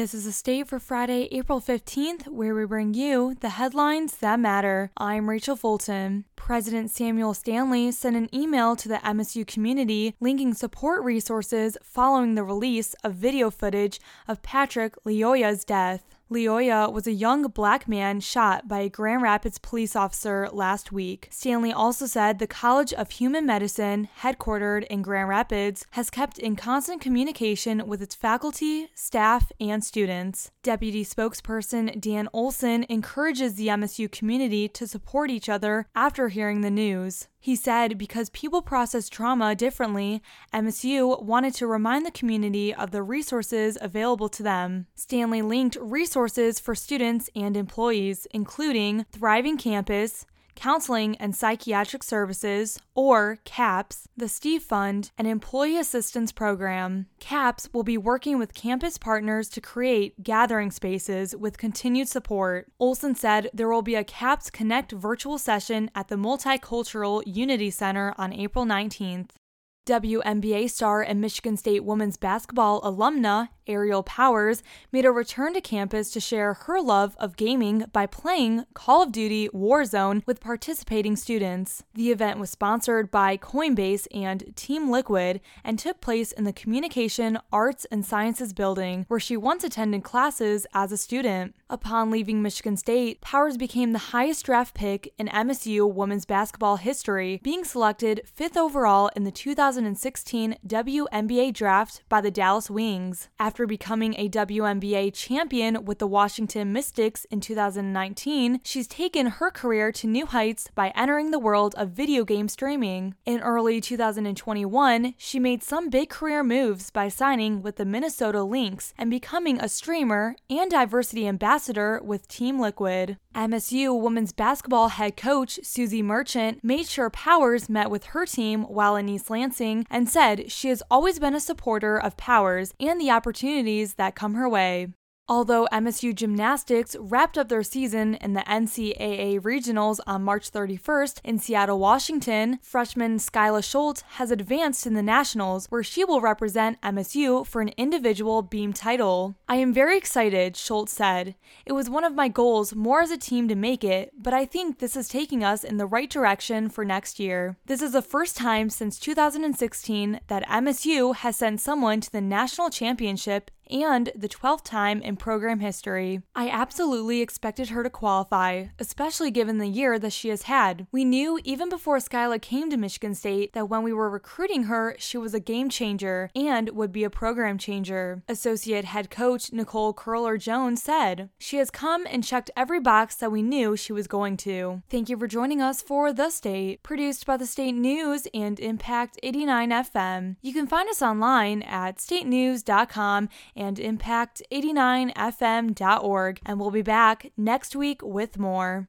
This is a state for Friday, April 15th, where we bring you the headlines that matter. I'm Rachel Fulton. President Samuel Stanley sent an email to the MSU community linking support resources following the release of video footage of Patrick Lyoya's death. Lyoya was a young black man shot by a Grand Rapids police officer last week. Stanley also said the College of Human Medicine, headquartered in Grand Rapids, has kept in constant communication with its faculty, staff, and students. Deputy spokesperson Dan Olson encourages the MSU community to support each other after hearing the news. He said because people process trauma differently, MSU wanted to remind the community of the resources available to them. Stanley linked resources for students and employees, including Thriving Campus, Counseling and Psychiatric Services, or CAPS, the Steve Fund, and Employee Assistance Program. CAPS will be working with campus partners to create gathering spaces with continued support. Olson said there will be a CAPS Connect virtual session at the Multicultural Unity Center on April 19th. WNBA star and Michigan State women's basketball alumna Aerial Powers made a return to campus to share her love of gaming by playing Call of Duty Warzone with participating students. The event was sponsored by Coinbase and Team Liquid and took place in the Communication, Arts, and Sciences building, where she once attended classes as a student. Upon leaving Michigan State, Powers became the highest draft pick in MSU women's basketball history, being selected fifth overall in the 2016 WNBA draft by the Dallas Wings. After after becoming a WNBA champion with the Washington Mystics in 2019, she's taken her career to new heights by entering the world of video game streaming. In early 2021, she made some big career moves by signing with the Minnesota Lynx and becoming a streamer and diversity ambassador with Team Liquid. MSU women's basketball head coach Suzy Merchant made sure Powers met with her team while in East Lansing and said she has always been a supporter of Powers and the opportunity opportunities that come her way. Although MSU Gymnastics wrapped up their season in the NCAA Regionals on March 31st in Seattle, Washington, freshman Skyla Schulte has advanced in the Nationals, where she will represent MSU for an individual beam title. I am very excited, Schulte said. It was one of my goals more as a team to make it, but I think this is taking us in the right direction for next year. This is the first time since 2016 that MSU has sent someone to the national championship and the 12th time in program history. I absolutely expected her to qualify, especially given the year that she has had. We knew even before Skyla came to Michigan State that when we were recruiting her, she was a game changer and would be a program changer. Associate head coach Nicole Curler Jones said, She has come and checked every box that we knew she was going to. Thank you for joining us for The State, produced by the State News and Impact 89 FM. You can find us online at statenews.com and impact89fm.org. And we'll be back next week with more.